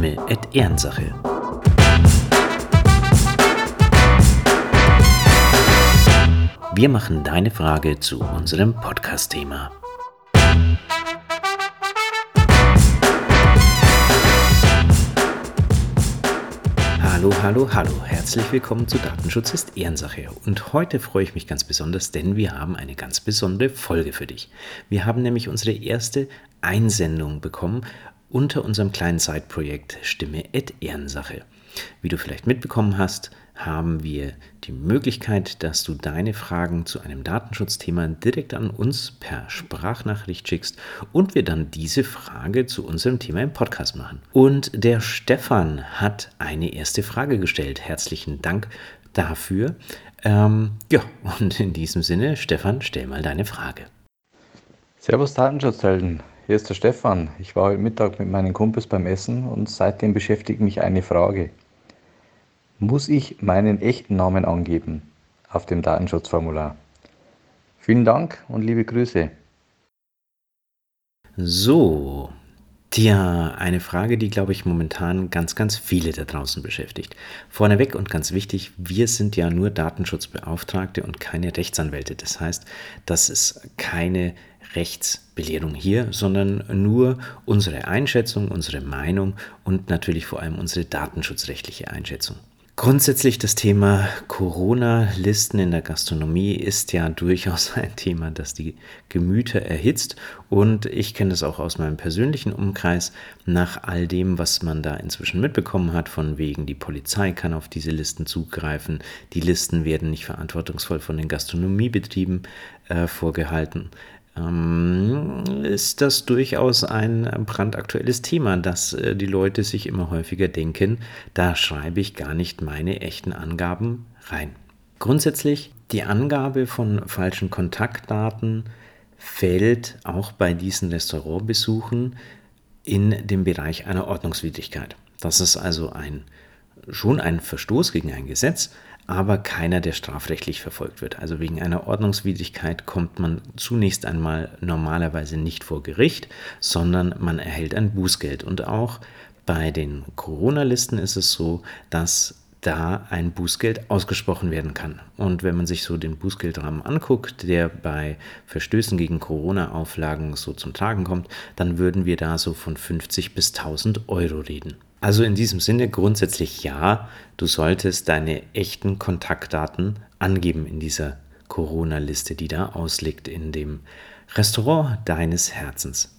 Stimme et Ehrensache. Wir machen deine Frage zu unserem Podcast-Thema. Hallo, hallo, hallo. Herzlich willkommen zu Datenschutz ist Ehrensache. Und heute freue ich mich ganz besonders, denn wir haben eine ganz besondere Folge für dich. Wir haben nämlich unsere erste Einsendung bekommen unter unserem kleinen Side-Projekt Stimme et Ehrensache. Wie du vielleicht mitbekommen hast, haben wir die Möglichkeit, dass du deine Fragen zu einem Datenschutzthema direkt an uns per Sprachnachricht schickst und wir dann diese Frage zu unserem Thema im Podcast machen. Und der Stefan hat eine erste Frage gestellt. Herzlichen Dank dafür. Ähm, ja, und in diesem Sinne, Stefan, stell mal deine Frage. Servus Datenschutzhelden, hier ist der Stefan. Ich war heute Mittag mit meinen Kumpels beim Essen und seitdem beschäftigt mich eine Frage. Muss ich meinen echten Namen angeben auf dem Datenschutzformular? Vielen Dank und liebe Grüße. So, Tja, eine Frage, die, glaube ich, momentan ganz, ganz viele da draußen beschäftigt. Vorneweg und ganz wichtig, wir sind ja nur Datenschutzbeauftragte und keine Rechtsanwälte. Das heißt, das ist keine Rechtsbelehrung hier, sondern nur unsere Einschätzung, unsere Meinung und natürlich vor allem unsere datenschutzrechtliche Einschätzung. Grundsätzlich das Thema Corona-Listen in der Gastronomie ist ja durchaus ein Thema, das die Gemüter erhitzt. Und ich kenne das auch aus meinem persönlichen Umkreis. Nach all dem, was man da inzwischen mitbekommen hat, von wegen die Polizei kann auf diese Listen zugreifen, die Listen werden nicht verantwortungsvoll von den Gastronomiebetrieben äh, vorgehalten ist das durchaus ein brandaktuelles Thema, dass äh, die Leute sich immer häufiger denken, da schreibe ich gar nicht meine echten Angaben rein. Grundsätzlich, die Angabe von falschen Kontaktdaten fällt auch bei diesen Restaurantbesuchen in den Bereich einer Ordnungswidrigkeit. Das ist also ein, schon ein Verstoß gegen ein Gesetz, aber keiner, der strafrechtlich verfolgt wird. Also wegen einer Ordnungswidrigkeit kommt man zunächst einmal normalerweise nicht vor Gericht, sondern man erhält ein Bußgeld. Und auch bei den Corona-Listen ist es so, dass da ein Bußgeld ausgesprochen werden kann. Und wenn man sich so den Bußgeldrahmen anguckt, der bei Verstößen gegen Corona-Auflagen so zum Tragen kommt, dann würden wir da so von 50 bis 1000 Euro reden. Also in diesem Sinne grundsätzlich ja, du solltest deine echten Kontaktdaten angeben in dieser Corona-Liste, die da ausliegt in dem Restaurant deines Herzens.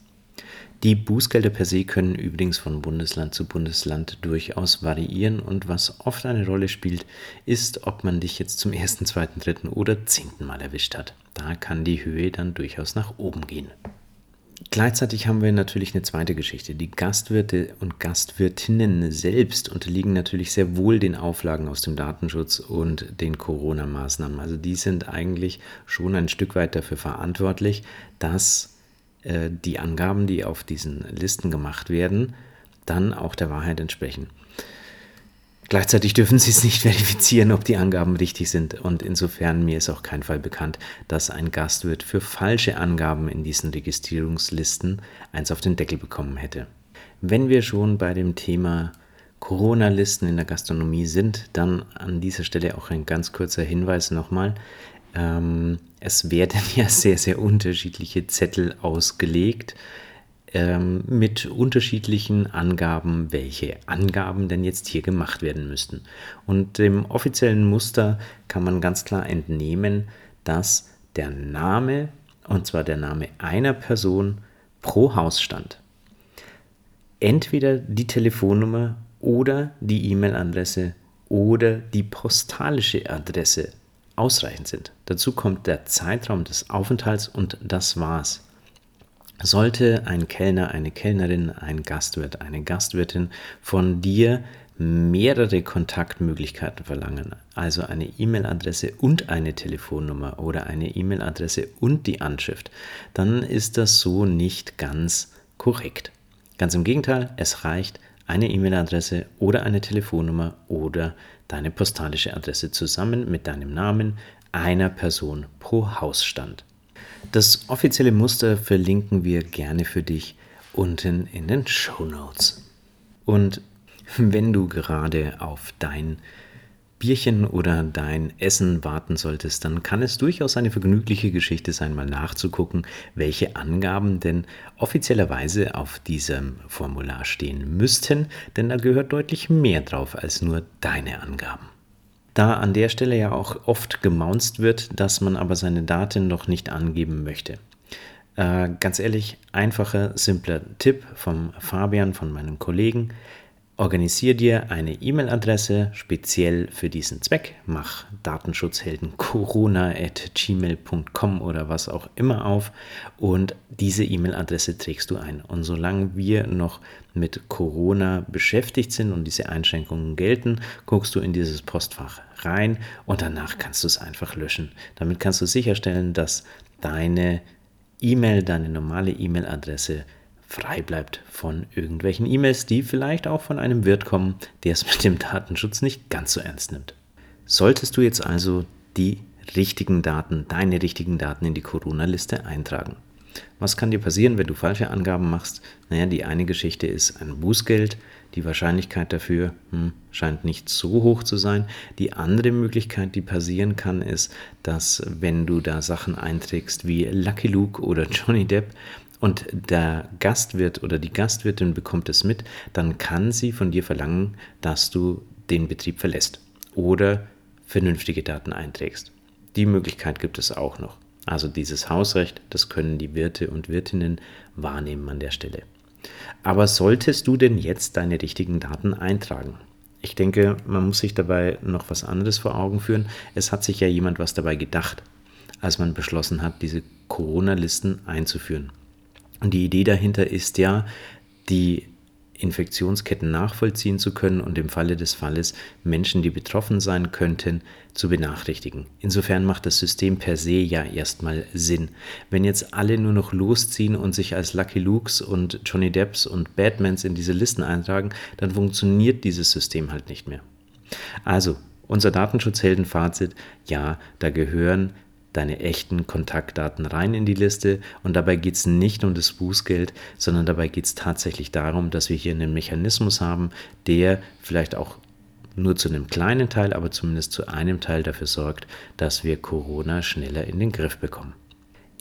Die Bußgelder per se können übrigens von Bundesland zu Bundesland durchaus variieren und was oft eine Rolle spielt, ist, ob man dich jetzt zum ersten, zweiten, dritten oder zehnten Mal erwischt hat. Da kann die Höhe dann durchaus nach oben gehen. Gleichzeitig haben wir natürlich eine zweite Geschichte. Die Gastwirte und Gastwirtinnen selbst unterliegen natürlich sehr wohl den Auflagen aus dem Datenschutz und den Corona-Maßnahmen. Also die sind eigentlich schon ein Stück weit dafür verantwortlich, dass äh, die Angaben, die auf diesen Listen gemacht werden, dann auch der Wahrheit entsprechen. Gleichzeitig dürfen sie es nicht verifizieren, ob die Angaben richtig sind. Und insofern mir ist auch kein Fall bekannt, dass ein Gastwirt für falsche Angaben in diesen Registrierungslisten eins auf den Deckel bekommen hätte. Wenn wir schon bei dem Thema Corona-Listen in der Gastronomie sind, dann an dieser Stelle auch ein ganz kurzer Hinweis nochmal. Ähm, es werden ja sehr, sehr unterschiedliche Zettel ausgelegt ähm, mit unterschiedlichen Angaben, welche Angaben denn jetzt hier gemacht werden müssten. Und dem offiziellen Muster kann man ganz klar entnehmen, dass der Name, und zwar der Name einer Person pro Hausstand, entweder die Telefonnummer oder die E-Mail-Adresse oder die postalische Adresse ausreichend sind. Dazu kommt der Zeitraum des Aufenthalts und das war's. Sollte ein Kellner, eine Kellnerin, ein Gastwirt, eine Gastwirtin von dir mehrere Kontaktmöglichkeiten verlangen, also eine E-Mail-Adresse und eine Telefonnummer oder eine E-Mail-Adresse und die Anschrift, dann ist das so nicht ganz korrekt. Ganz im Gegenteil, es reicht eine E-Mail-Adresse oder eine Telefonnummer oder deine postalische Adresse zusammen mit deinem Namen einer Person pro Hausstand. Das offizielle Muster verlinken wir gerne für dich unten in den Show Notes. Und wenn du gerade auf dein Bierchen oder dein Essen warten solltest, dann kann es durchaus eine vergnügliche Geschichte sein, mal nachzugucken, welche Angaben denn offiziellerweise auf diesem Formular stehen müssten, denn da gehört deutlich mehr drauf als nur deine Angaben. Da an der Stelle ja auch oft gemaunzt wird, dass man aber seine Daten noch nicht angeben möchte. Äh, ganz ehrlich, einfacher, simpler Tipp vom Fabian, von meinem Kollegen. Organisier dir eine E-Mail-Adresse speziell für diesen Zweck. Mach Datenschutzhelden corona.gmail.com oder was auch immer auf und diese E-Mail-Adresse trägst du ein. Und solange wir noch mit Corona beschäftigt sind und diese Einschränkungen gelten, guckst du in dieses Postfach rein und danach kannst du es einfach löschen. Damit kannst du sicherstellen, dass deine E-Mail, deine normale E-Mail-Adresse frei bleibt von irgendwelchen E-Mails, die vielleicht auch von einem Wirt kommen, der es mit dem Datenschutz nicht ganz so ernst nimmt. Solltest du jetzt also die richtigen Daten, deine richtigen Daten in die Corona-Liste eintragen. Was kann dir passieren, wenn du falsche Angaben machst? Naja, die eine Geschichte ist ein Bußgeld. Die Wahrscheinlichkeit dafür hm, scheint nicht so hoch zu sein. Die andere Möglichkeit, die passieren kann, ist, dass wenn du da Sachen einträgst wie Lucky Luke oder Johnny Depp, und der Gastwirt oder die Gastwirtin bekommt es mit, dann kann sie von dir verlangen, dass du den Betrieb verlässt oder vernünftige Daten einträgst. Die Möglichkeit gibt es auch noch. Also dieses Hausrecht, das können die Wirte und Wirtinnen wahrnehmen an der Stelle. Aber solltest du denn jetzt deine richtigen Daten eintragen? Ich denke, man muss sich dabei noch was anderes vor Augen führen. Es hat sich ja jemand was dabei gedacht, als man beschlossen hat, diese Corona-Listen einzuführen. Und die Idee dahinter ist ja, die Infektionsketten nachvollziehen zu können und im Falle des Falles Menschen, die betroffen sein könnten, zu benachrichtigen. Insofern macht das System per se ja erstmal Sinn. Wenn jetzt alle nur noch losziehen und sich als Lucky Lukes und Johnny Depps und Batmans in diese Listen eintragen, dann funktioniert dieses System halt nicht mehr. Also, unser Datenschutzheldenfazit, ja, da gehören deine echten Kontaktdaten rein in die Liste und dabei geht es nicht um das Bußgeld, sondern dabei geht es tatsächlich darum, dass wir hier einen Mechanismus haben, der vielleicht auch nur zu einem kleinen Teil, aber zumindest zu einem Teil dafür sorgt, dass wir Corona schneller in den Griff bekommen.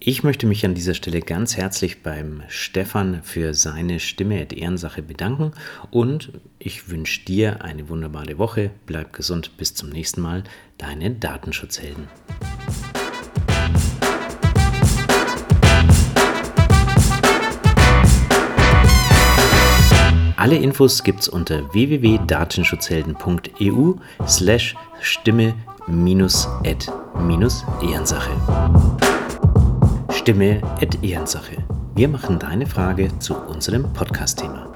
Ich möchte mich an dieser Stelle ganz herzlich beim Stefan für seine Stimme at Ehrensache bedanken und ich wünsche dir eine wunderbare Woche. Bleib gesund, bis zum nächsten Mal. Deine Datenschutzhelden. Alle Infos gibt's unter www.datenschutzhelden.eu slash Stimme minus at minus Ehrensache. Stimme at Ehrensache. Wir machen deine Frage zu unserem Podcast-Thema.